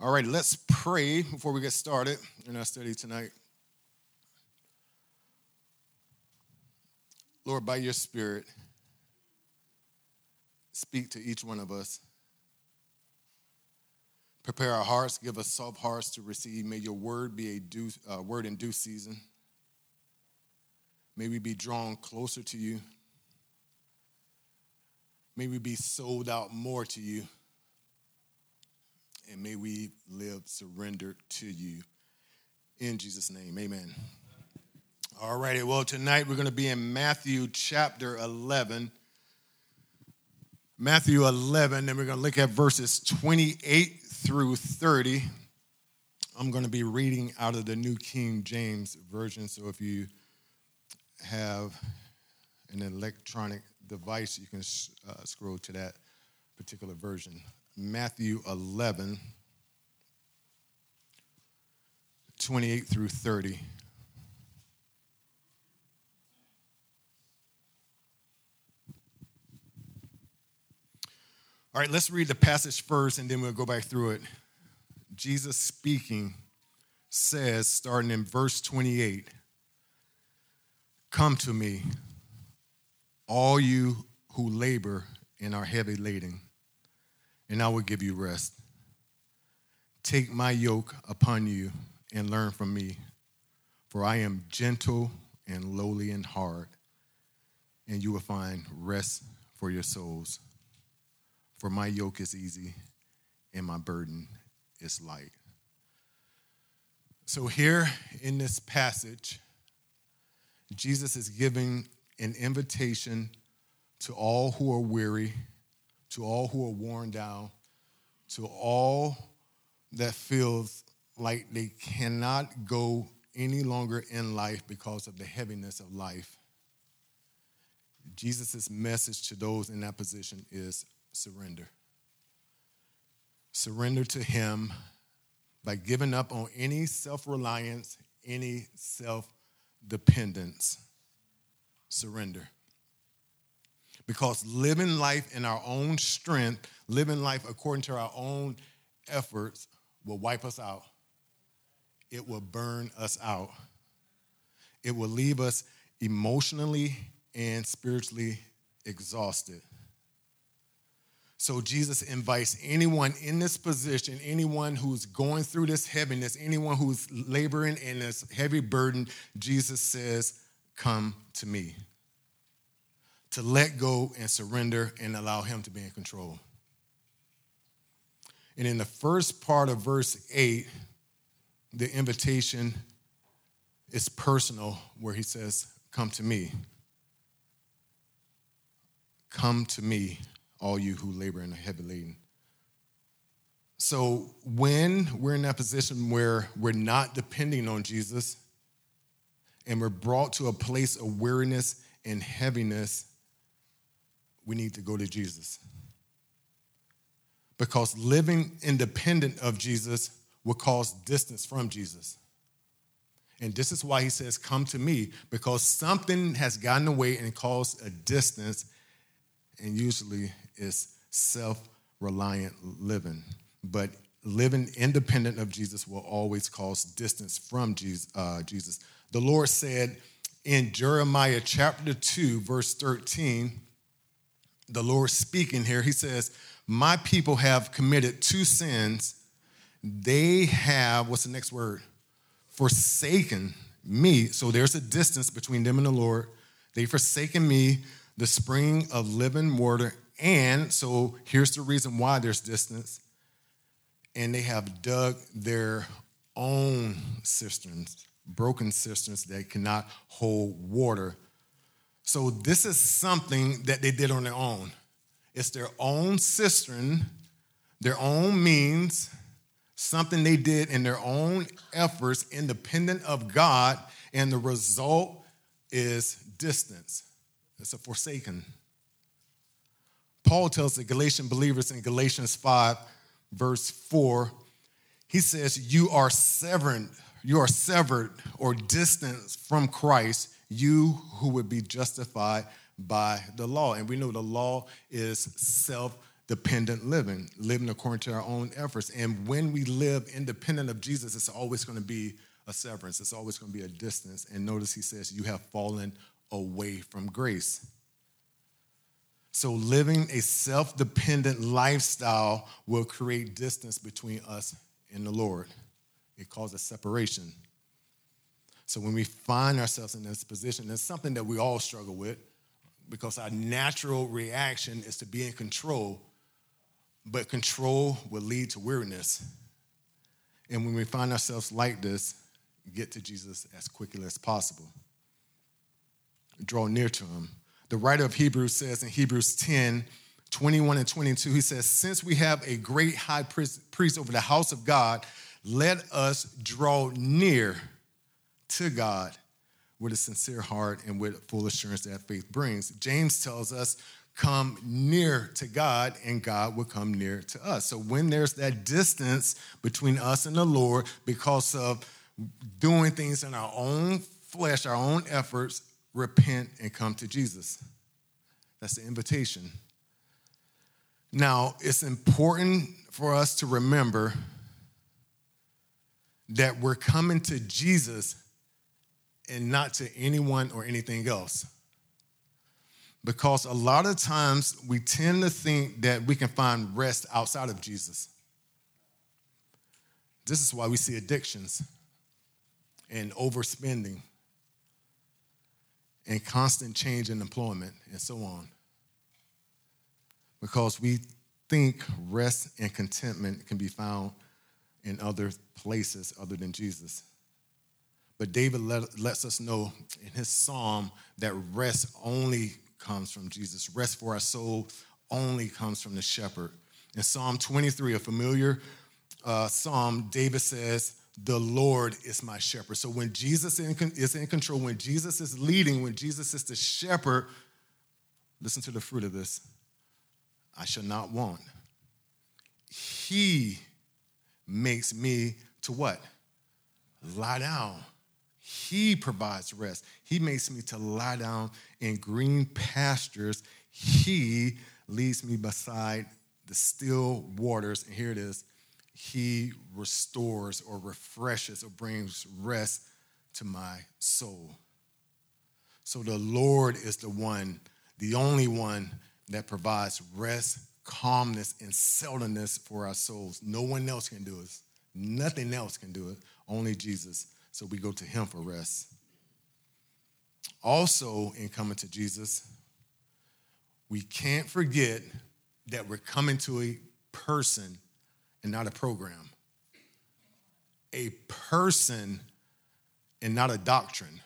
All right, let's pray before we get started in our study tonight. Lord, by your Spirit, speak to each one of us. Prepare our hearts, give us soft hearts to receive. May your word be a due, uh, word in due season. May we be drawn closer to you. May we be sold out more to you and may we live surrendered to you. In Jesus' name, amen. All righty, well, tonight we're going to be in Matthew chapter 11. Matthew 11, and we're going to look at verses 28 through 30. I'm going to be reading out of the New King James Version, so if you have an electronic device, you can uh, scroll to that particular version. Matthew 11, 28 through 30. All right, let's read the passage first and then we'll go back through it. Jesus speaking says, starting in verse 28, Come to me, all you who labor and are heavy laden and I will give you rest. Take my yoke upon you and learn from me, for I am gentle and lowly in heart, and you will find rest for your souls. For my yoke is easy and my burden is light. So, here in this passage, Jesus is giving an invitation to all who are weary to all who are worn down, to all that feels like they cannot go any longer in life because of the heaviness of life. Jesus' message to those in that position is surrender. Surrender to Him by giving up on any self reliance, any self dependence. Surrender. Because living life in our own strength, living life according to our own efforts, will wipe us out. It will burn us out. It will leave us emotionally and spiritually exhausted. So Jesus invites anyone in this position, anyone who's going through this heaviness, anyone who's laboring in this heavy burden, Jesus says, Come to me to let go and surrender and allow Him to be in control. And in the first part of verse 8, the invitation is personal, where He says, Come to me. Come to me, all you who labor and are heavy laden. So, when we're in that position where we're not depending on Jesus and we're brought to a place of weariness and heaviness, we need to go to Jesus. Because living independent of Jesus will cause distance from Jesus. And this is why he says, Come to me, because something has gotten away and caused a distance, and usually it's self reliant living. But living independent of Jesus will always cause distance from uh, Jesus. The Lord said in Jeremiah chapter 2, verse 13, the Lord speaking here. He says, My people have committed two sins. They have, what's the next word? Forsaken me. So there's a distance between them and the Lord. They've forsaken me, the spring of living water. And so here's the reason why there's distance. And they have dug their own cisterns, broken cisterns that cannot hold water so this is something that they did on their own. It's their own cistern, their own means, something they did in their own efforts, independent of God, and the result is distance. It's a forsaken. Paul tells the Galatian believers in Galatians 5, verse 4, he says, You are severed, you are severed or distanced from Christ you who would be justified by the law. And we know the law is self dependent living, living according to our own efforts. And when we live independent of Jesus, it's always going to be a severance, it's always going to be a distance. And notice he says, You have fallen away from grace. So, living a self dependent lifestyle will create distance between us and the Lord. It causes separation. So, when we find ourselves in this position, it's something that we all struggle with because our natural reaction is to be in control, but control will lead to weariness. And when we find ourselves like this, get to Jesus as quickly as possible. Draw near to him. The writer of Hebrews says in Hebrews 10 21 and 22, he says, Since we have a great high priest over the house of God, let us draw near to God with a sincere heart and with full assurance that faith brings. James tells us, come near to God and God will come near to us. So when there's that distance between us and the Lord because of doing things in our own flesh, our own efforts, repent and come to Jesus. That's the invitation. Now, it's important for us to remember that we're coming to Jesus and not to anyone or anything else. Because a lot of times we tend to think that we can find rest outside of Jesus. This is why we see addictions and overspending and constant change in employment and so on. Because we think rest and contentment can be found in other places other than Jesus. But David let, lets us know in his psalm that rest only comes from Jesus. Rest for our soul only comes from the shepherd. In Psalm 23, a familiar uh, psalm, David says, The Lord is my shepherd. So when Jesus is in control, when Jesus is leading, when Jesus is the shepherd, listen to the fruit of this I shall not want. He makes me to what? Lie down he provides rest. He makes me to lie down in green pastures. He leads me beside the still waters. And here it is He restores or refreshes or brings rest to my soul. So the Lord is the one, the only one that provides rest, calmness, and settledness for our souls. No one else can do it. Nothing else can do it. Only Jesus. So we go to him for rest. Also, in coming to Jesus, we can't forget that we're coming to a person and not a program. A person and not a doctrine.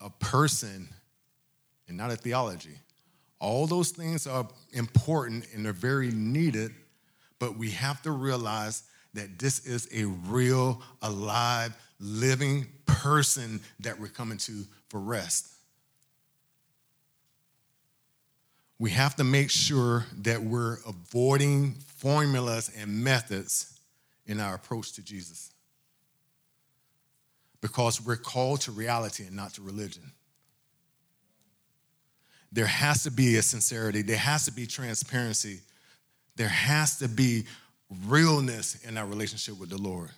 A person and not a theology. All those things are important and they're very needed, but we have to realize that this is a real, alive, living person that we're coming to for rest. We have to make sure that we're avoiding formulas and methods in our approach to Jesus because we're called to reality and not to religion. There has to be a sincerity, there has to be transparency, there has to be realness in our relationship with the Lord.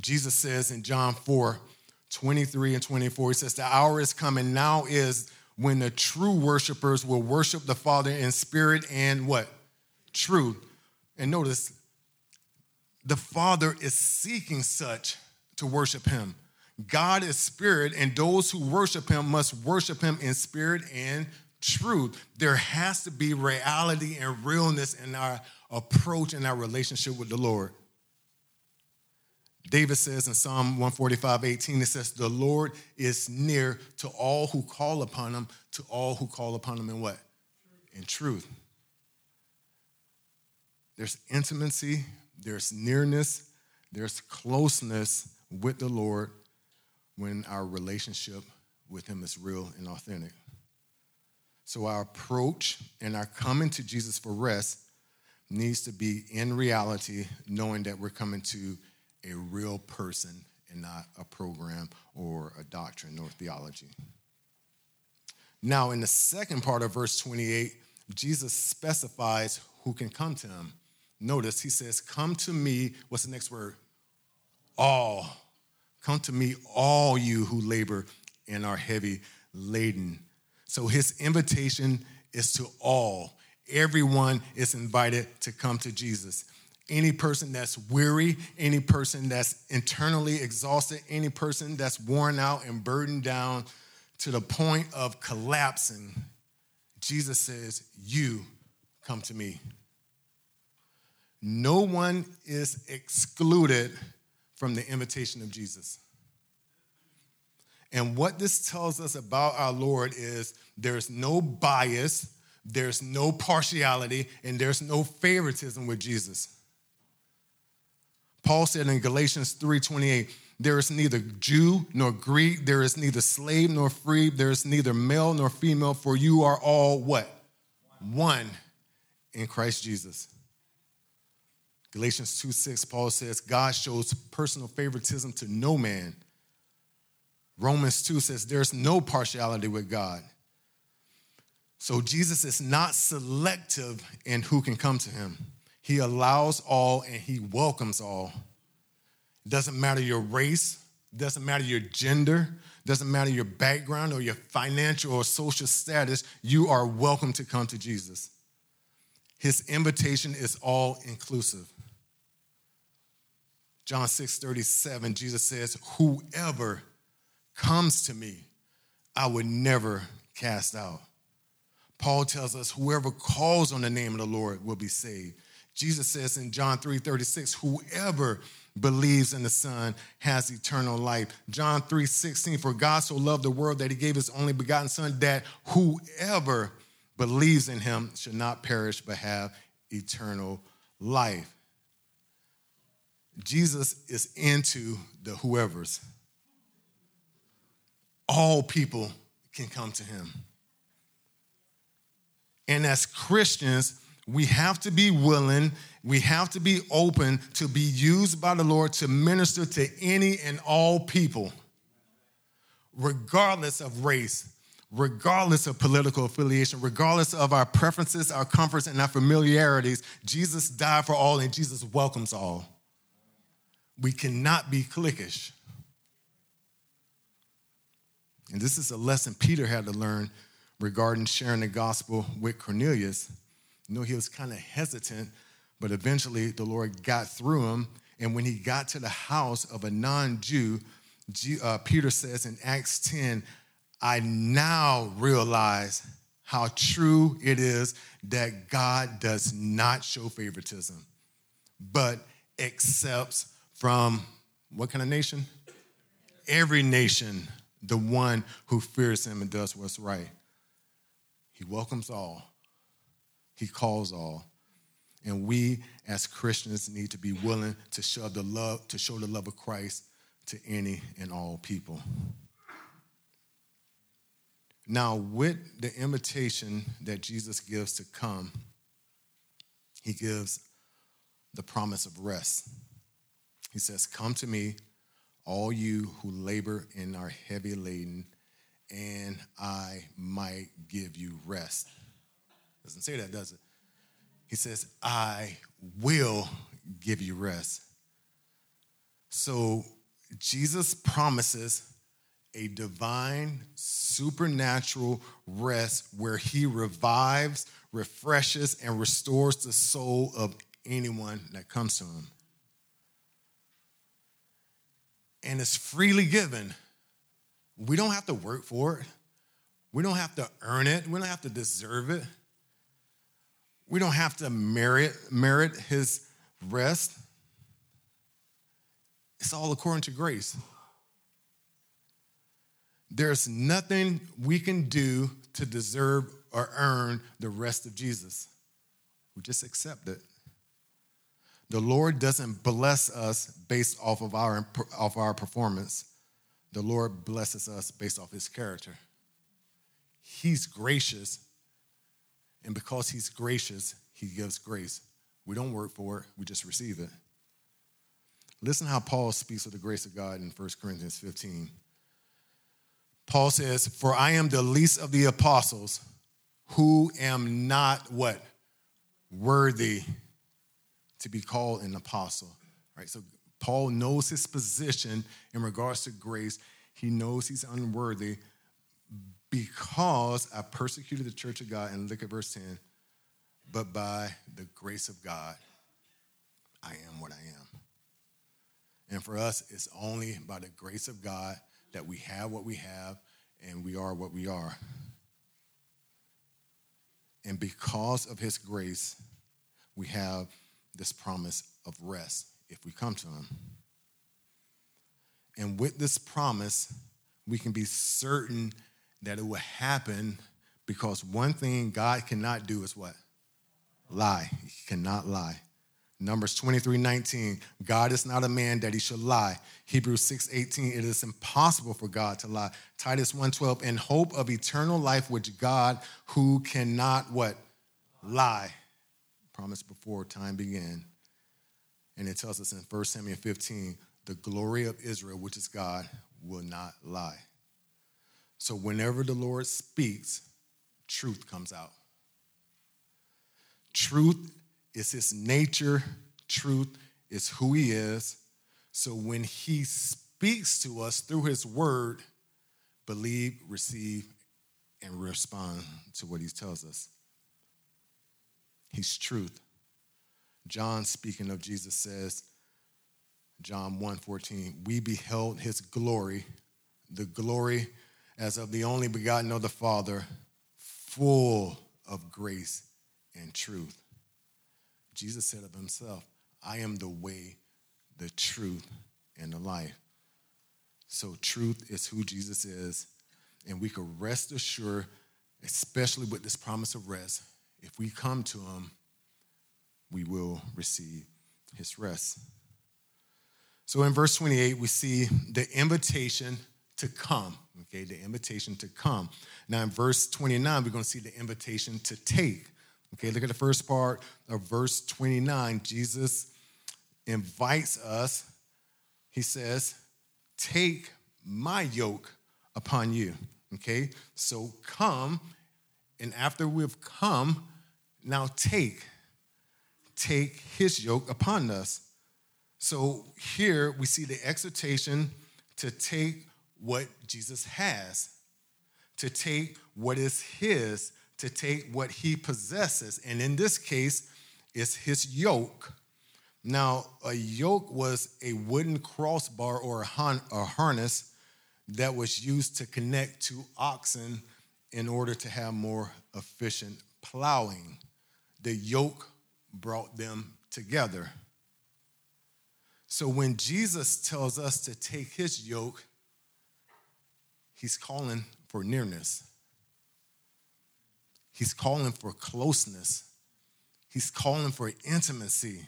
Jesus says in John 4 23 and 24, he says, The hour is coming, now is when the true worshipers will worship the Father in spirit and what? Truth. And notice, the Father is seeking such to worship him. God is spirit, and those who worship him must worship him in spirit and truth. There has to be reality and realness in our approach and our relationship with the Lord. David says in Psalm 145, 18, it says, The Lord is near to all who call upon him, to all who call upon him in what? In truth. There's intimacy, there's nearness, there's closeness with the Lord when our relationship with him is real and authentic. So our approach and our coming to Jesus for rest needs to be in reality, knowing that we're coming to a real person and not a program or a doctrine or theology. Now, in the second part of verse 28, Jesus specifies who can come to him. Notice he says, Come to me. What's the next word? All. Come to me, all you who labor and are heavy laden. So his invitation is to all. Everyone is invited to come to Jesus. Any person that's weary, any person that's internally exhausted, any person that's worn out and burdened down to the point of collapsing, Jesus says, You come to me. No one is excluded from the invitation of Jesus. And what this tells us about our Lord is there's no bias, there's no partiality, and there's no favoritism with Jesus. Paul said in Galatians 3:28, there is neither Jew nor Greek, there is neither slave nor free, there is neither male nor female, for you are all what? One in Christ Jesus. Galatians 2 6, Paul says, God shows personal favoritism to no man. Romans 2 says, there's no partiality with God. So Jesus is not selective in who can come to him. He allows all and he welcomes all. Doesn't matter your race, doesn't matter your gender, doesn't matter your background or your financial or social status, you are welcome to come to Jesus. His invitation is all inclusive. John 6 37, Jesus says, Whoever comes to me, I would never cast out. Paul tells us, Whoever calls on the name of the Lord will be saved. Jesus says in John 3 36, Whoever believes in the Son has eternal life. John 3 16, For God so loved the world that he gave his only begotten Son, that whoever believes in him should not perish but have eternal life. Jesus is into the whoever's. All people can come to him. And as Christians, we have to be willing, we have to be open to be used by the Lord to minister to any and all people, regardless of race, regardless of political affiliation, regardless of our preferences, our comforts, and our familiarities. Jesus died for all, and Jesus welcomes all. We cannot be cliquish. And this is a lesson Peter had to learn regarding sharing the gospel with Cornelius. You know, he was kind of hesitant, but eventually the Lord got through him. And when he got to the house of a non Jew, uh, Peter says in Acts 10, I now realize how true it is that God does not show favoritism, but accepts from what kind of nation? Every nation, the one who fears him and does what's right. He welcomes all, he calls all. And we as Christians need to be willing to show the love, to show the love of Christ to any and all people. Now, with the invitation that Jesus gives to come, he gives the promise of rest. He says, Come to me, all you who labor and are heavy laden, and I might give you rest. Doesn't say that, does it? He says, I will give you rest. So Jesus promises a divine, supernatural rest where he revives, refreshes, and restores the soul of anyone that comes to him. And it's freely given we don't have to work for it. We don't have to earn it. We don't have to deserve it. We don't have to merit, merit his rest. It's all according to grace. There's nothing we can do to deserve or earn the rest of Jesus. We just accept it. The Lord doesn't bless us based off of our, off our performance the Lord blesses us based off his character. He's gracious, and because he's gracious, he gives grace. We don't work for it, we just receive it. Listen how Paul speaks of the grace of God in 1 Corinthians 15. Paul says, For I am the least of the apostles. who am not what? Worthy to be called an apostle. Right? So Paul knows his position in regards to grace. He knows he's unworthy because I persecuted the church of God. And look at verse 10. But by the grace of God, I am what I am. And for us, it's only by the grace of God that we have what we have and we are what we are. And because of his grace, we have this promise of rest if we come to him. And with this promise, we can be certain that it will happen because one thing God cannot do is what? Lie. He cannot lie. Numbers 23 19, God is not a man that he should lie. Hebrews 6 18, it is impossible for God to lie. Titus 1 12, in hope of eternal life, which God, who cannot what? Lie. Promised before time began. And it tells us in 1 Samuel 15, the glory of Israel, which is God, will not lie. So whenever the Lord speaks, truth comes out. Truth is his nature, truth is who he is. So when he speaks to us through his word, believe, receive, and respond to what he tells us. He's truth. John, speaking of Jesus, says, John 1 14, we beheld his glory, the glory as of the only begotten of the Father, full of grace and truth. Jesus said of himself, I am the way, the truth, and the life. So, truth is who Jesus is, and we can rest assured, especially with this promise of rest, if we come to him, we will receive his rest. So, in verse 28, we see the invitation to come. Okay, the invitation to come. Now, in verse 29, we're going to see the invitation to take. Okay, look at the first part of verse 29. Jesus invites us, he says, Take my yoke upon you. Okay, so come, and after we've come, now take. Take his yoke upon us. So here we see the exhortation to take what Jesus has, to take what is his, to take what he possesses. And in this case, it's his yoke. Now, a yoke was a wooden crossbar or a harness that was used to connect two oxen in order to have more efficient plowing. The yoke brought them together. So when Jesus tells us to take his yoke, he's calling for nearness. He's calling for closeness. He's calling for intimacy.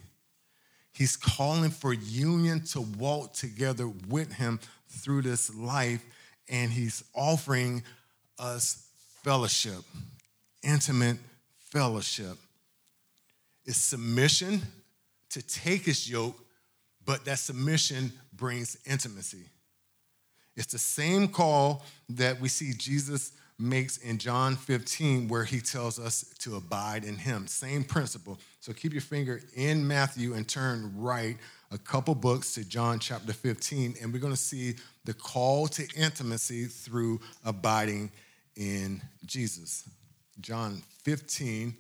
He's calling for union to walk together with him through this life. And he's offering us fellowship, intimate fellowship. It's submission to take his yoke, but that submission brings intimacy. It's the same call that we see Jesus makes in John 15, where he tells us to abide in him. Same principle. So keep your finger in Matthew and turn right a couple books to John chapter 15, and we're going to see the call to intimacy through abiding in Jesus. John 15.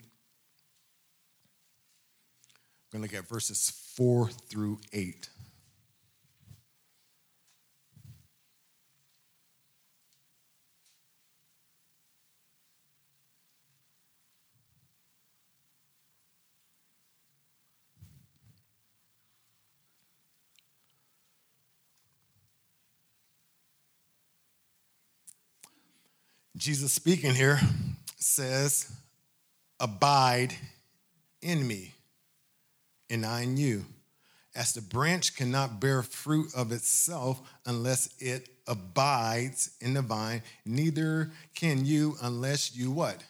We're going to look at verses 4 through 8. Jesus speaking here says, Abide in me, and I in you. As the branch cannot bear fruit of itself unless it abides in the vine, neither can you unless you what?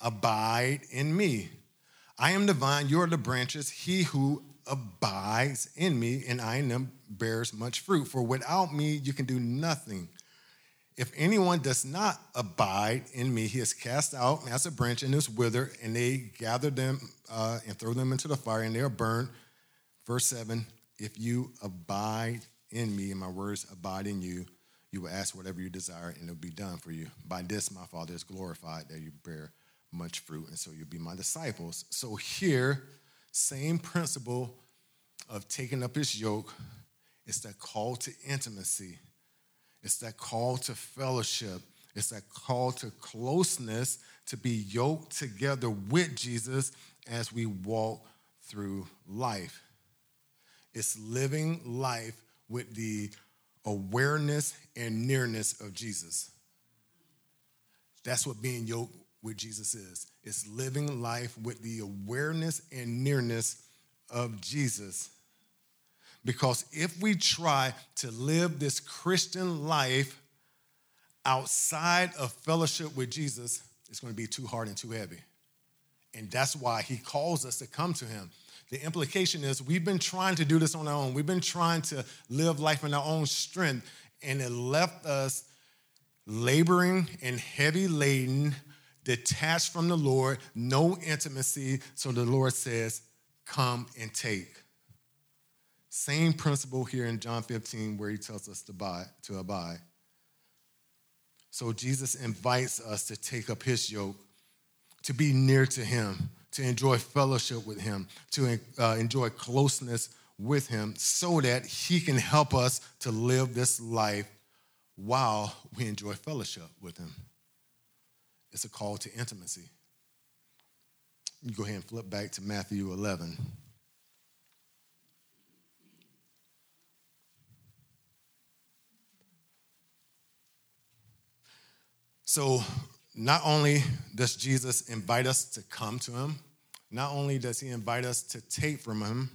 Abide in me. I am the vine, you are the branches. He who abides in me and I in him bears much fruit. For without me, you can do nothing. If anyone does not abide in me, he is cast out as a branch and is withered, and they gather them uh, and throw them into the fire, and they are burned. Verse 7 If you abide in me, and my words abide in you, you will ask whatever you desire, and it will be done for you. By this, my Father is glorified, that you bear much fruit, and so you'll be my disciples. So, here, same principle of taking up his yoke, it's that call to intimacy it's that call to fellowship. It's that call to closeness to be yoked together with Jesus as we walk through life. It's living life with the awareness and nearness of Jesus. That's what being yoked with Jesus is. It's living life with the awareness and nearness of Jesus. Because if we try to live this Christian life outside of fellowship with Jesus, it's going to be too hard and too heavy. And that's why he calls us to come to him. The implication is we've been trying to do this on our own. We've been trying to live life in our own strength, and it left us laboring and heavy laden, detached from the Lord, no intimacy. So the Lord says, Come and take. Same principle here in John 15 where he tells us to, buy, to abide. So Jesus invites us to take up his yoke, to be near to him, to enjoy fellowship with him, to uh, enjoy closeness with him, so that he can help us to live this life while we enjoy fellowship with him. It's a call to intimacy. You go ahead and flip back to Matthew 11. So, not only does Jesus invite us to come to him, not only does he invite us to take from him,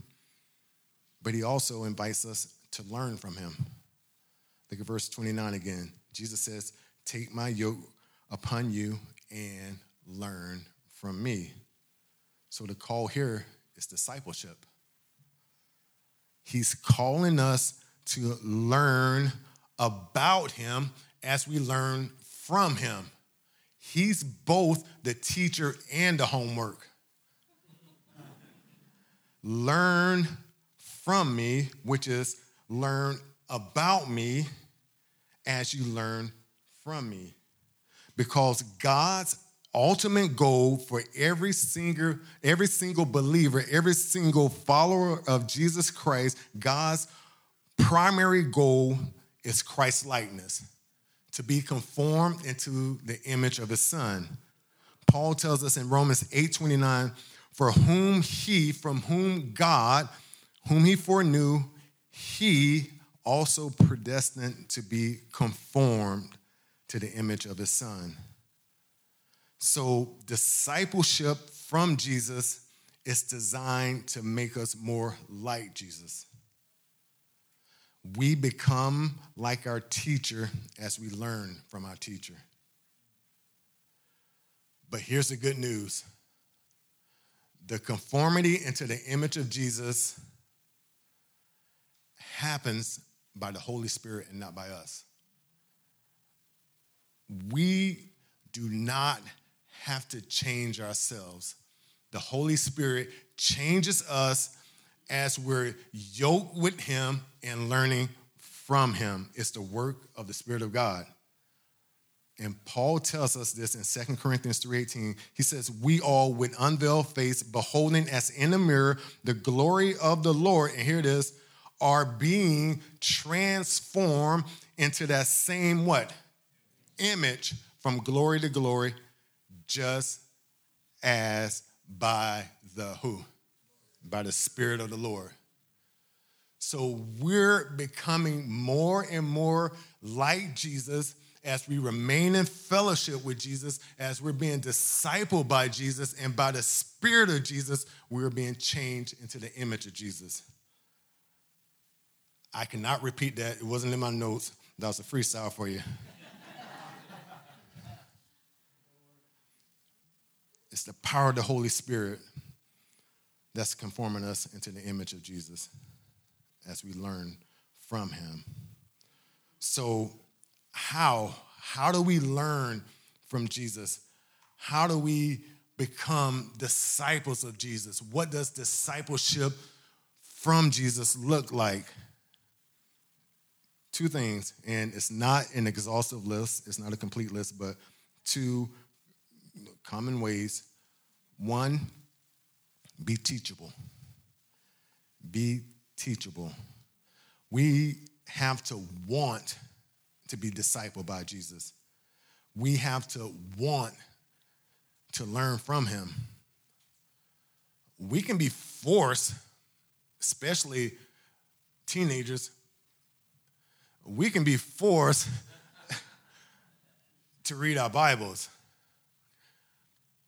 but he also invites us to learn from him. Look at verse 29 again. Jesus says, Take my yoke upon you and learn from me. So the call here is discipleship. He's calling us to learn about him as we learn from him. He's both the teacher and the homework. learn from me, which is learn about me as you learn from me. Because God's ultimate goal for every single every single believer, every single follower of Jesus Christ, God's primary goal is Christ likeness to be conformed into the image of his son. Paul tells us in Romans 8:29, for whom he, from whom God, whom he foreknew, he also predestined to be conformed to the image of his son. So, discipleship from Jesus is designed to make us more like Jesus. We become like our teacher as we learn from our teacher. But here's the good news the conformity into the image of Jesus happens by the Holy Spirit and not by us. We do not have to change ourselves. The Holy Spirit changes us as we're yoked with Him and learning from Him. It's the work of the Spirit of God. And Paul tells us this in 2 Corinthians 3:18. He says, "We all with unveiled face, beholding as in a mirror the glory of the Lord, and here it is, are being transformed into that same what? Image from glory to glory, just as by the who? By the Spirit of the Lord. So we're becoming more and more like Jesus as we remain in fellowship with Jesus, as we're being discipled by Jesus, and by the Spirit of Jesus, we're being changed into the image of Jesus. I cannot repeat that. It wasn't in my notes. That was a freestyle for you. it's the power of the Holy Spirit that's conforming us into the image of Jesus as we learn from him. So, how How do we learn from Jesus? How do we become disciples of Jesus? What does discipleship from Jesus look like? Two things, and it's not an exhaustive list, it's not a complete list, but two common ways. One, be teachable. Be teachable. We have to want to be discipled by Jesus. We have to want to learn from him. We can be forced, especially teenagers, we can be forced to read our Bibles.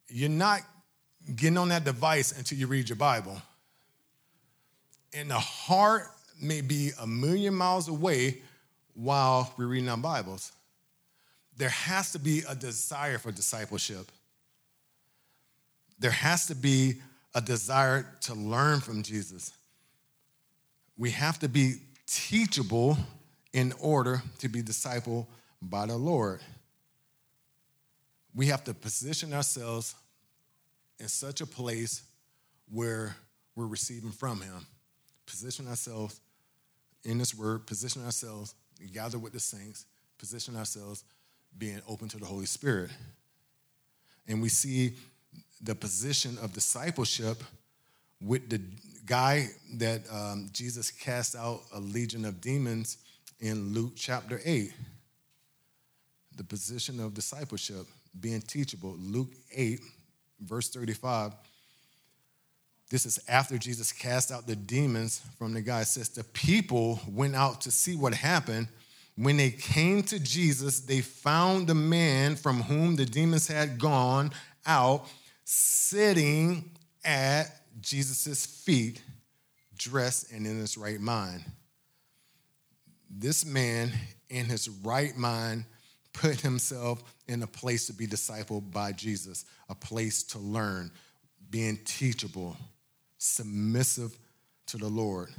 You're not getting on that device until you read your Bible. And the heart may be a million miles away while we're reading our Bibles. There has to be a desire for discipleship. There has to be a desire to learn from Jesus. We have to be teachable in order to be discipled by the Lord. We have to position ourselves in such a place where we're receiving from Him. Position ourselves in this word, position ourselves, gather with the saints, position ourselves being open to the Holy Spirit. And we see the position of discipleship with the guy that um, Jesus cast out a legion of demons in Luke chapter 8. The position of discipleship, being teachable. Luke 8, verse 35. This is after Jesus cast out the demons from the guy. It says, The people went out to see what happened. When they came to Jesus, they found the man from whom the demons had gone out sitting at Jesus' feet, dressed and in his right mind. This man, in his right mind, put himself in a place to be discipled by Jesus, a place to learn, being teachable, submissive to the Lord.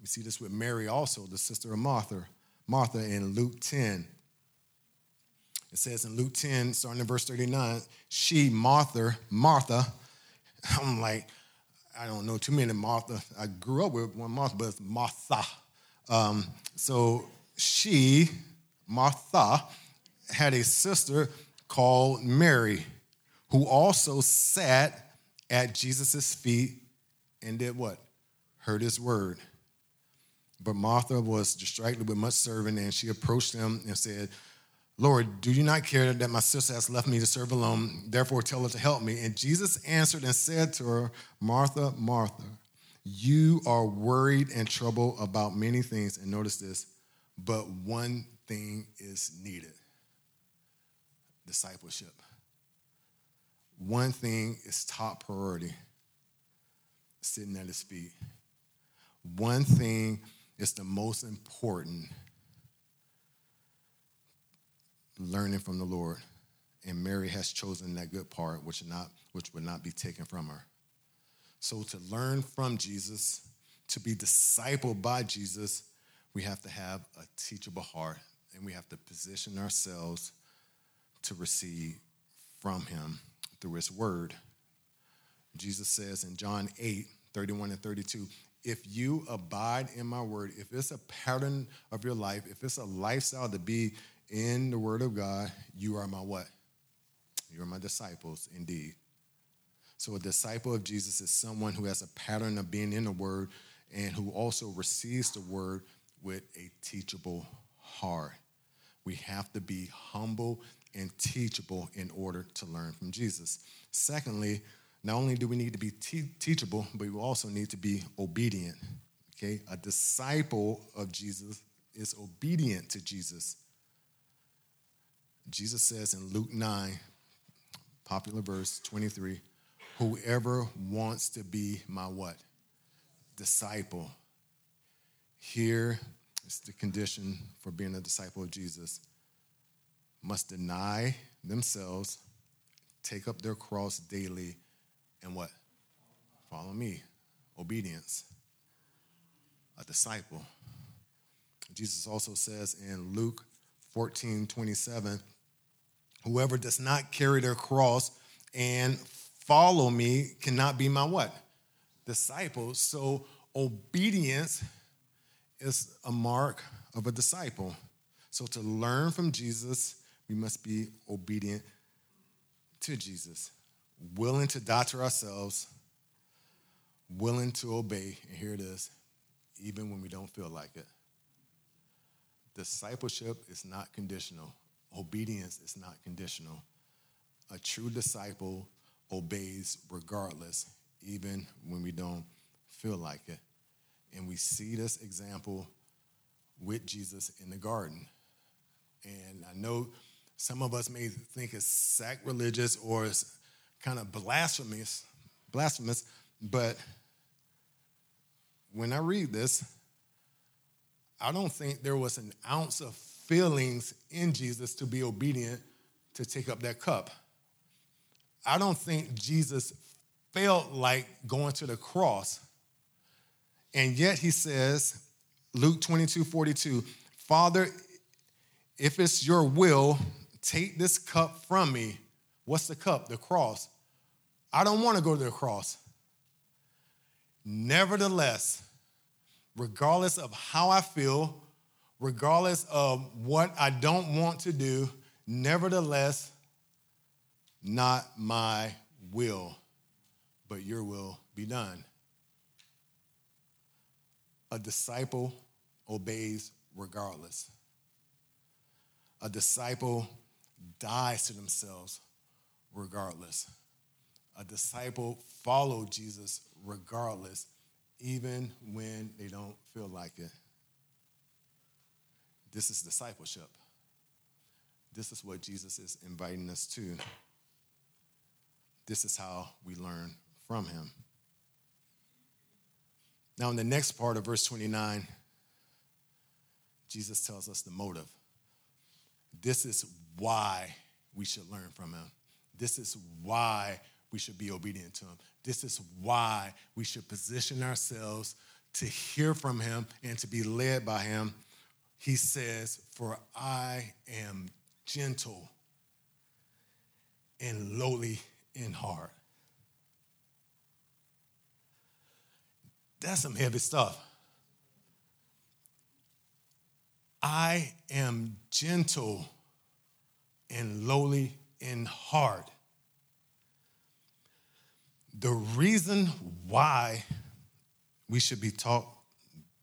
We see this with Mary also, the sister of Martha, Martha in Luke 10. It says in Luke 10, starting in verse 39, she, Martha, Martha, I'm like, I don't know too many Martha. I grew up with one Martha, but it's Martha. Um, so she, Martha, had a sister called Mary, who also sat at Jesus' feet and did what? Heard his word. But Martha was distracted with much serving, and she approached him and said, Lord, do you not care that my sister has left me to serve alone? Therefore, tell her to help me. And Jesus answered and said to her, Martha, Martha, you are worried and troubled about many things. And notice this, but one thing is needed discipleship. One thing is top priority sitting at his feet. One thing is the most important learning from the Lord. And Mary has chosen that good part, which, not, which would not be taken from her. So, to learn from Jesus, to be discipled by Jesus, we have to have a teachable heart and we have to position ourselves to receive from him through his word. Jesus says in John 8 31 and 32, if you abide in my word, if it's a pattern of your life, if it's a lifestyle to be in the word of God, you are my what? You are my disciples indeed. So, a disciple of Jesus is someone who has a pattern of being in the word and who also receives the word with a teachable heart. We have to be humble and teachable in order to learn from Jesus. Secondly, not only do we need to be te- teachable, but we also need to be obedient. Okay? A disciple of Jesus is obedient to Jesus. Jesus says in Luke 9, popular verse 23, whoever wants to be my what? Disciple. Here is the condition for being a disciple of Jesus. Must deny themselves, take up their cross daily, and what? Follow me. Obedience. A disciple. Jesus also says in Luke 14 27. Whoever does not carry their cross and follow me cannot be my what? Disciple. So obedience is a mark of a disciple. So to learn from Jesus, we must be obedient to Jesus, willing to die to ourselves, willing to obey. And here it is, even when we don't feel like it. Discipleship is not conditional. Obedience is not conditional. A true disciple obeys regardless, even when we don't feel like it. And we see this example with Jesus in the garden. And I know some of us may think it's sacrilegious or it's kind of blasphemous, blasphemous, but when I read this, I don't think there was an ounce of feelings in Jesus to be obedient to take up that cup. I don't think Jesus felt like going to the cross. And yet he says, Luke 22 42, Father, if it's your will, take this cup from me. What's the cup? The cross. I don't want to go to the cross. Nevertheless, regardless of how I feel, regardless of what I don't want to do, nevertheless, not my will, but your will be done. A disciple obeys regardless. A disciple dies to themselves regardless. A disciple follows Jesus regardless, even when they don't feel like it. This is discipleship. This is what Jesus is inviting us to. This is how we learn from him. Now, in the next part of verse 29, Jesus tells us the motive. This is why we should learn from him. This is why we should be obedient to him. This is why we should position ourselves to hear from him and to be led by him. He says, For I am gentle and lowly in heart. That's some heavy stuff. I am gentle and lowly in heart. The reason why we should be taught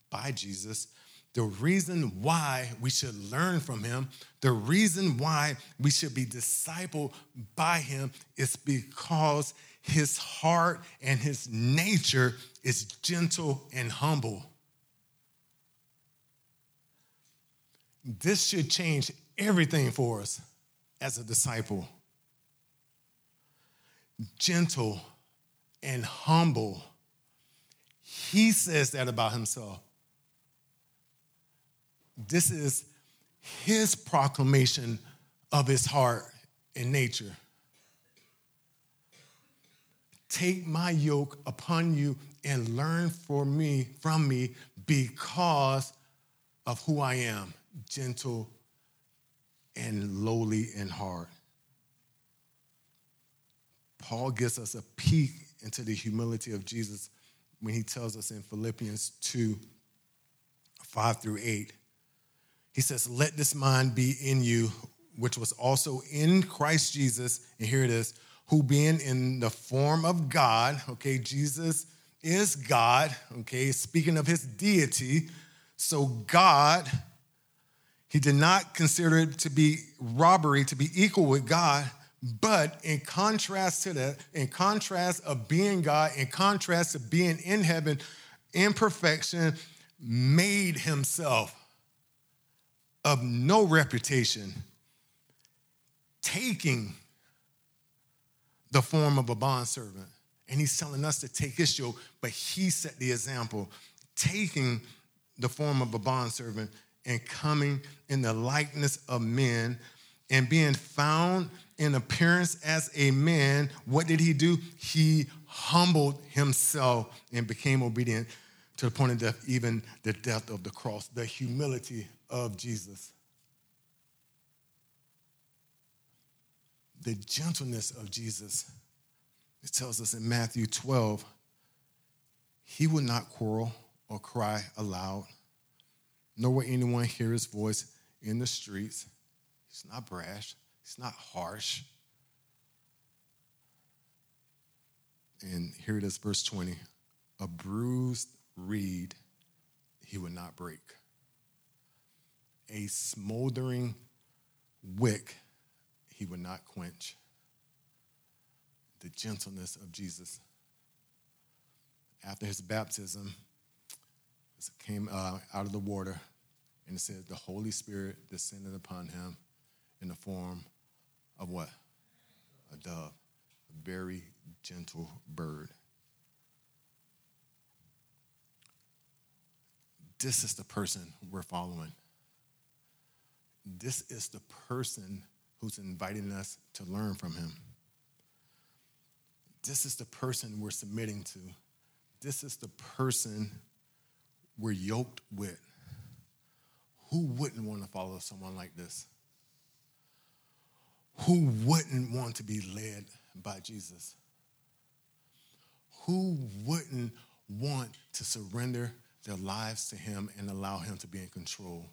by Jesus, the reason why we should learn from him, the reason why we should be discipled by him is because his heart and his nature is gentle and humble. This should change everything for us as a disciple. Gentle and humble. He says that about himself. This is his proclamation of his heart and nature. Take my yoke upon you and learn for me from me because of who I am, gentle and lowly in heart. Paul gives us a peek into the humility of Jesus when he tells us in Philippians 2 5 through 8. He says, Let this mind be in you, which was also in Christ Jesus. And here it is, who being in the form of God, okay, Jesus is God, okay, speaking of his deity. So God he did not consider it to be robbery to be equal with God, but in contrast to that, in contrast of being God, in contrast to being in heaven in perfection, made himself of no reputation, taking the form of a bondservant. And he's telling us to take his yoke, but he set the example, taking the form of a bondservant and coming in the likeness of men and being found in appearance as a man, what did he do? He humbled himself and became obedient to the point of death, even the death of the cross, the humility of Jesus. The gentleness of Jesus. It tells us in Matthew 12, he would not quarrel or cry aloud, nor will anyone hear his voice in the streets. He's not brash, he's not harsh. And here it is, verse 20 a bruised reed he would not break, a smoldering wick he would not quench. The gentleness of Jesus. After his baptism, came uh, out of the water, and it said the Holy Spirit descended upon him in the form of what? A dove, a very gentle bird. This is the person we're following. This is the person who's inviting us to learn from him. This is the person we're submitting to. This is the person we're yoked with. Who wouldn't want to follow someone like this? Who wouldn't want to be led by Jesus? Who wouldn't want to surrender their lives to Him and allow Him to be in control?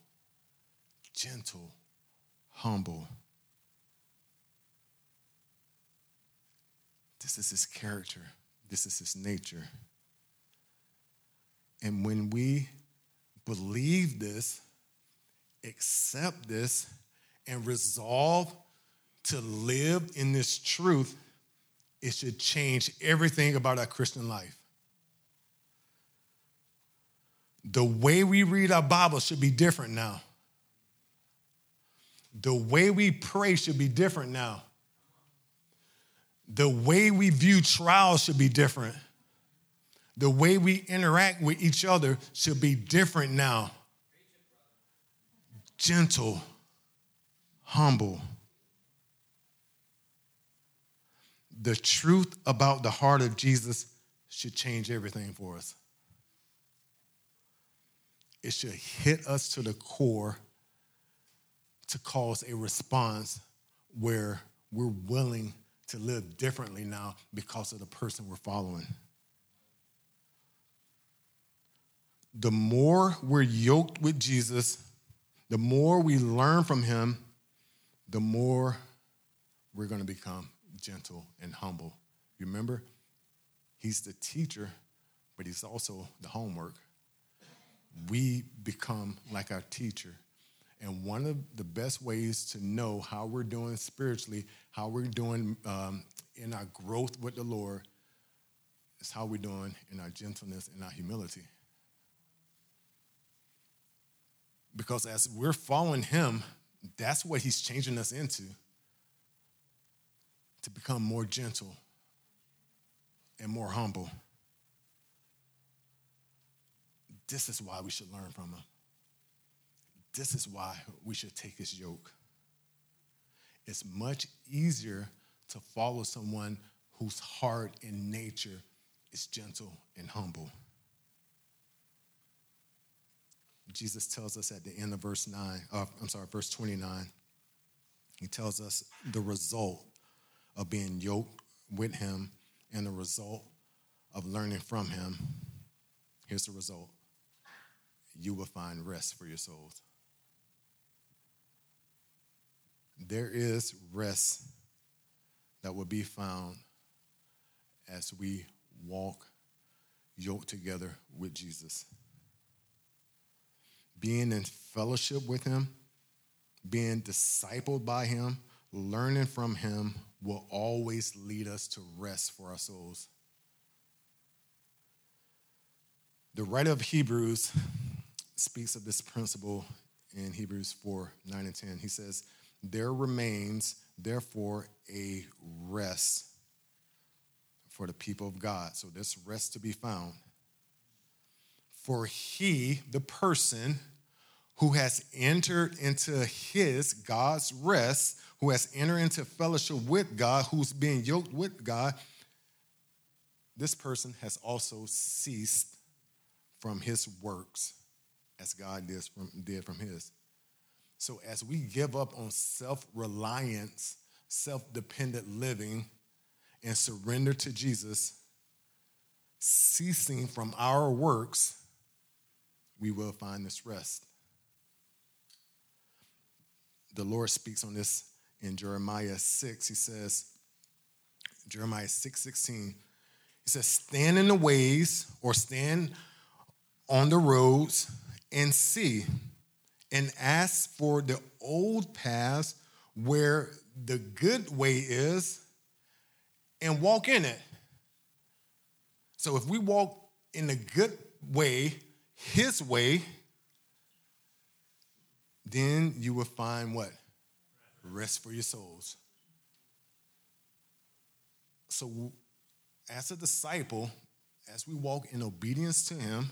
Gentle, humble. This is His character, this is His nature. And when we believe this, accept this, and resolve to live in this truth, it should change everything about our Christian life. The way we read our Bible should be different now. The way we pray should be different now. The way we view trials should be different. The way we interact with each other should be different now. Gentle, humble. The truth about the heart of Jesus should change everything for us. It should hit us to the core to cause a response where we're willing to live differently now because of the person we're following. the more we're yoked with Jesus, the more we learn from him, the more we're going to become gentle and humble. You remember? He's the teacher, but he's also the homework. We become like our teacher. And one of the best ways to know how we're doing spiritually, how we're doing um, in our growth with the Lord, is how we're doing in our gentleness and our humility. Because as we're following him, that's what he's changing us into to become more gentle and more humble. This is why we should learn from him. This is why we should take his yoke. It's much easier to follow someone whose heart and nature is gentle and humble. Jesus tells us at the end of verse 9, uh, I'm sorry, verse 29, he tells us the result of being yoked with him and the result of learning from him. Here's the result you will find rest for your souls. There is rest that will be found as we walk yoked together with Jesus being in fellowship with Him, being discipled by Him, learning from Him will always lead us to rest for our souls. The writer of Hebrews speaks of this principle in Hebrews 4 9 and 10. He says, There remains, therefore, a rest for the people of God. So, this rest to be found. For he, the person, who has entered into his, God's rest, who has entered into fellowship with God, who's being yoked with God, this person has also ceased from his works as God did from, did from his. So as we give up on self reliance self dependent living and surrender to Jesus, ceasing from our works, we will find this rest. The Lord speaks on this in Jeremiah 6. He says, Jeremiah 6 16, he says, Stand in the ways or stand on the roads and see and ask for the old paths where the good way is and walk in it. So if we walk in the good way, his way, then you will find what? Rest for your souls. So, as a disciple, as we walk in obedience to him,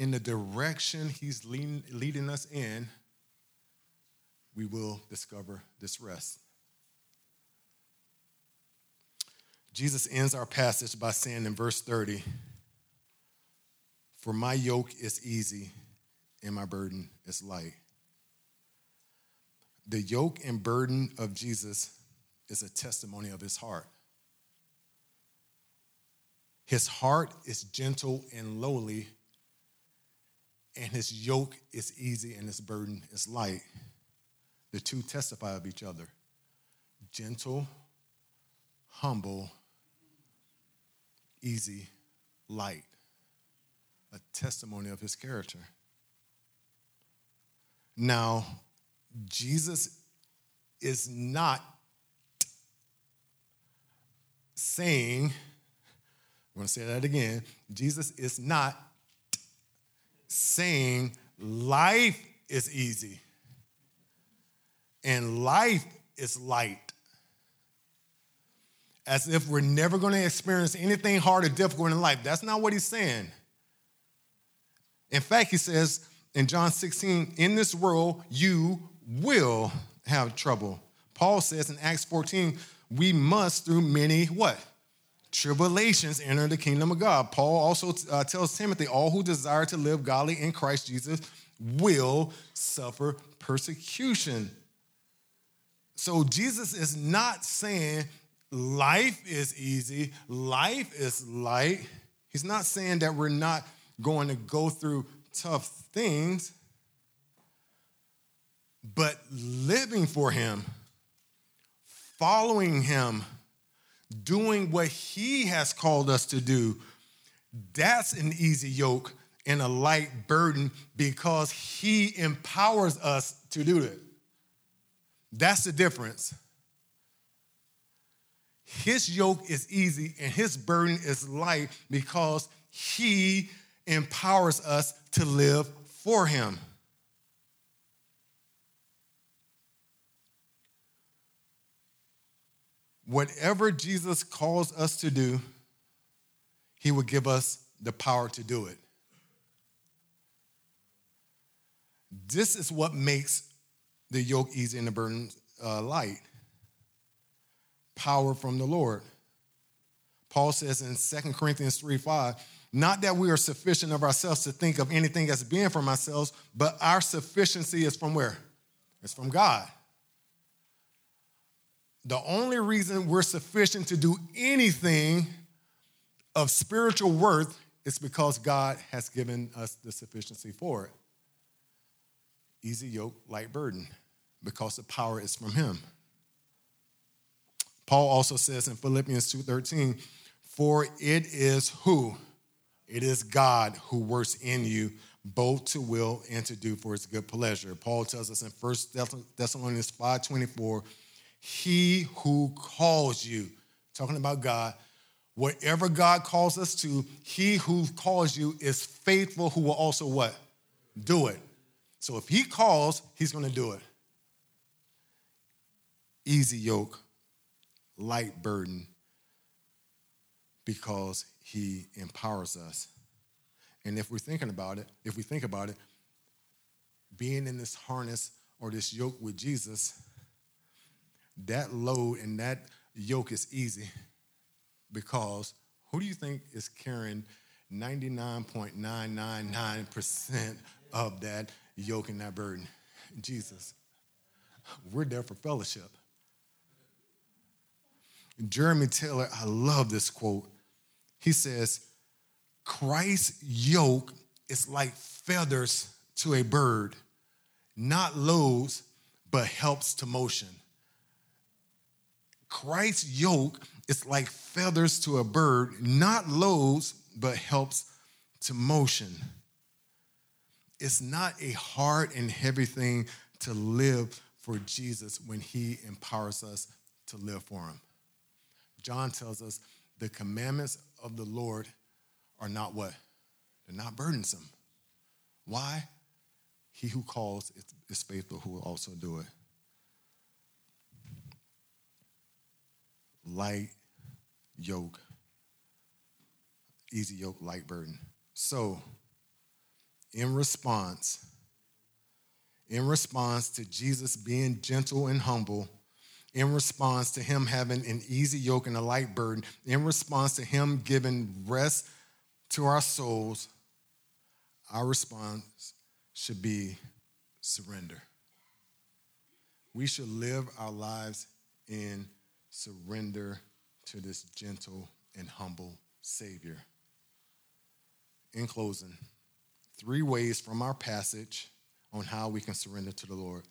in the direction he's leading, leading us in, we will discover this rest. Jesus ends our passage by saying in verse 30, For my yoke is easy and my burden is light. The yoke and burden of Jesus is a testimony of his heart. His heart is gentle and lowly, and his yoke is easy and his burden is light. The two testify of each other gentle, humble, easy, light. A testimony of his character. Now, Jesus is not saying, I'm going to say that again. Jesus is not saying life is easy and life is light. As if we're never going to experience anything hard or difficult in life. That's not what he's saying. In fact, he says in John 16, in this world you will have trouble. Paul says in Acts 14, we must through many what? Tribulations enter the kingdom of God. Paul also uh, tells Timothy, all who desire to live godly in Christ Jesus will suffer persecution. So Jesus is not saying life is easy, life is light. He's not saying that we're not going to go through tough things, but living for Him, following Him, doing what He has called us to do, that's an easy yoke and a light burden because He empowers us to do it. That's the difference. His yoke is easy and his burden is light because he empowers us to live for him. Whatever Jesus calls us to do, he will give us the power to do it. This is what makes the yoke easy and the burden uh, light. Power from the Lord. Paul says in 2 Corinthians 3 5, not that we are sufficient of ourselves to think of anything as being from ourselves, but our sufficiency is from where? It's from God. The only reason we're sufficient to do anything of spiritual worth is because God has given us the sufficiency for it. Easy yoke, light burden because the power is from him. Paul also says in Philippians 2:13, "For it is who? It is God who works in you both to will and to do for his good pleasure." Paul tells us in 1 Thessalonians 5:24, "He who calls you," talking about God, whatever God calls us to, he who calls you is faithful who will also what? Do it. So if he calls, he's going to do it easy yoke, light burden, because he empowers us. And if we're thinking about it, if we think about it, being in this harness or this yoke with Jesus, that load and that yoke is easy because who do you think is carrying 99.999% of that yoke and that burden? Jesus. We're there for fellowship. Jeremy Taylor, I love this quote. He says, Christ's yoke is like feathers to a bird, not loads, but helps to motion. Christ's yoke is like feathers to a bird, not loads, but helps to motion. It's not a hard and heavy thing to live for Jesus when he empowers us to live for him. John tells us the commandments of the Lord are not what? They're not burdensome. Why? He who calls is faithful who will also do it. Light yoke, easy yoke, light burden. So, in response, in response to Jesus being gentle and humble, in response to him having an easy yoke and a light burden, in response to him giving rest to our souls, our response should be surrender. We should live our lives in surrender to this gentle and humble Savior. In closing, three ways from our passage on how we can surrender to the Lord.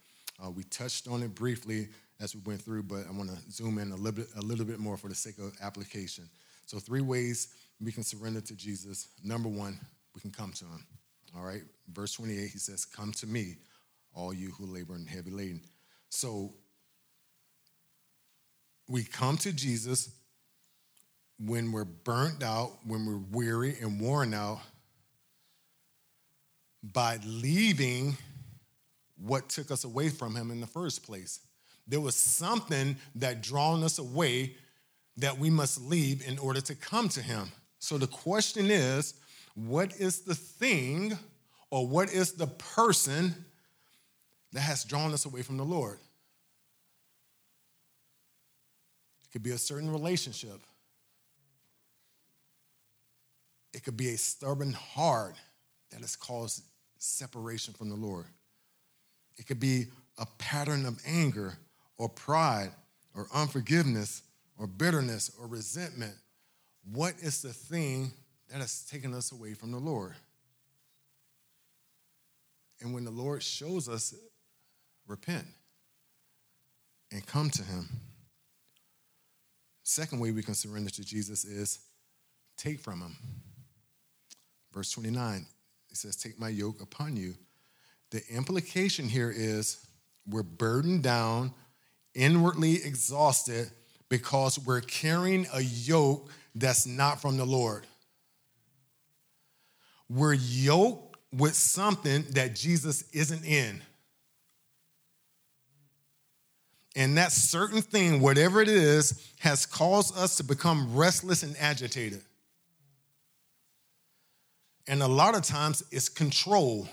Uh, we touched on it briefly as we went through, but I want to zoom in a little bit, a little bit more for the sake of application. So, three ways we can surrender to Jesus. Number one, we can come to Him. All right, verse 28, He says, "Come to me, all you who labor and heavy laden." So, we come to Jesus when we're burnt out, when we're weary and worn out, by leaving what took us away from him in the first place. There was something that drawn us away that we must leave in order to come to him. So the question is, what is the thing or what is the person that has drawn us away from the Lord? It could be a certain relationship. It could be a stubborn heart that has caused separation from the Lord. It could be a pattern of anger or pride or unforgiveness or bitterness or resentment. What is the thing that has taken us away from the Lord? And when the Lord shows us, repent and come to Him. Second way we can surrender to Jesus is take from Him. Verse 29, it says, Take my yoke upon you. The implication here is we're burdened down, inwardly exhausted, because we're carrying a yoke that's not from the Lord. We're yoked with something that Jesus isn't in. And that certain thing, whatever it is, has caused us to become restless and agitated. And a lot of times it's control.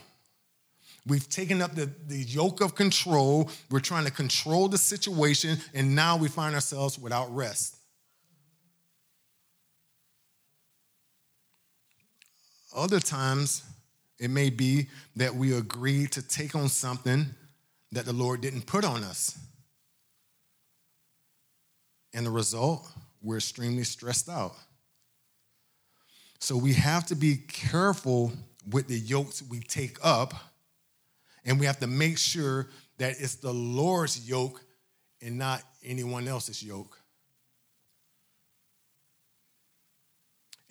We've taken up the, the yoke of control. We're trying to control the situation, and now we find ourselves without rest. Other times, it may be that we agree to take on something that the Lord didn't put on us. And the result, we're extremely stressed out. So we have to be careful with the yokes we take up, and we have to make sure that it's the Lord's yoke and not anyone else's yoke.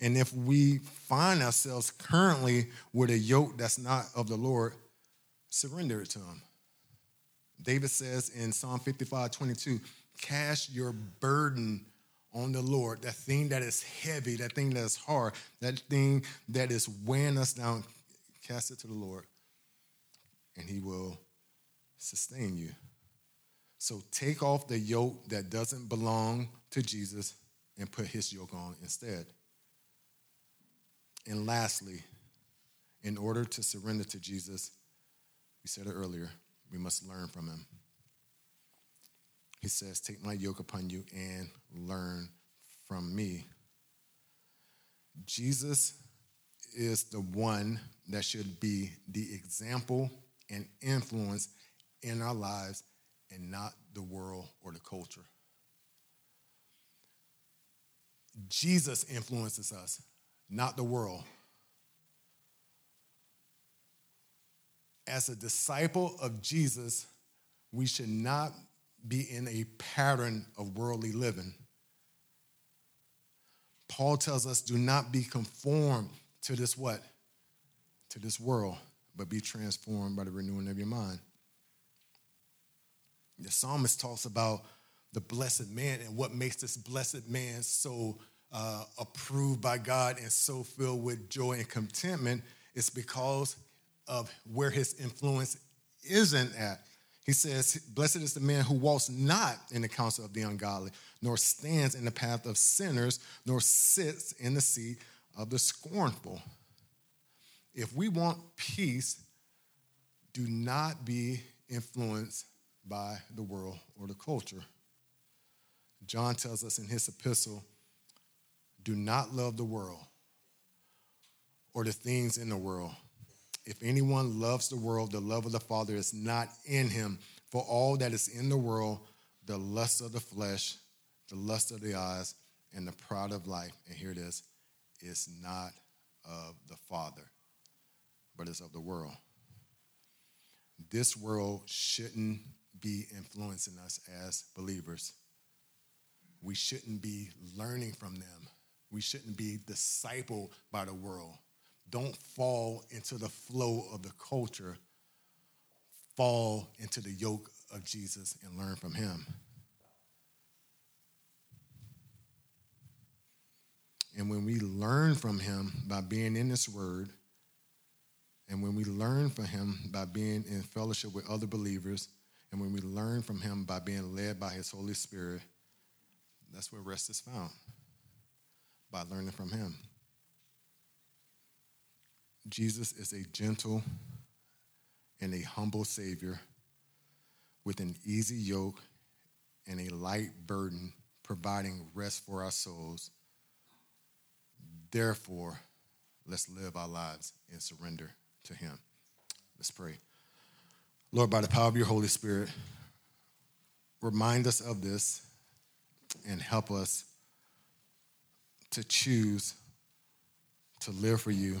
And if we find ourselves currently with a yoke that's not of the Lord, surrender it to Him. David says in Psalm 55 22, cast your burden on the Lord, that thing that is heavy, that thing that is hard, that thing that is weighing us down, cast it to the Lord, and He will sustain you. So take off the yoke that doesn't belong to Jesus and put His yoke on instead. And lastly, in order to surrender to Jesus, we said it earlier, we must learn from Him. He says, Take my yoke upon you and learn from me. Jesus is the one that should be the example and influence in our lives and not the world or the culture. Jesus influences us, not the world. As a disciple of Jesus, we should not be in a pattern of worldly living. Paul tells us, do not be conformed to this what? To this world, but be transformed by the renewing of your mind. The psalmist talks about the blessed man and what makes this blessed man so uh, approved by God and so filled with joy and contentment is because of where his influence isn't at. He says, Blessed is the man who walks not in the counsel of the ungodly, nor stands in the path of sinners, nor sits in the seat of the scornful. If we want peace, do not be influenced by the world or the culture. John tells us in his epistle do not love the world or the things in the world. If anyone loves the world, the love of the Father is not in him. For all that is in the world, the lust of the flesh, the lust of the eyes, and the pride of life, and here it is, is not of the Father, but is of the world. This world shouldn't be influencing us as believers. We shouldn't be learning from them. We shouldn't be discipled by the world. Don't fall into the flow of the culture. Fall into the yoke of Jesus and learn from him. And when we learn from him by being in this word, and when we learn from him by being in fellowship with other believers, and when we learn from him by being led by his Holy Spirit, that's where rest is found by learning from him. Jesus is a gentle and a humble Savior with an easy yoke and a light burden, providing rest for our souls. Therefore, let's live our lives in surrender to Him. Let's pray. Lord, by the power of your Holy Spirit, remind us of this and help us to choose to live for you.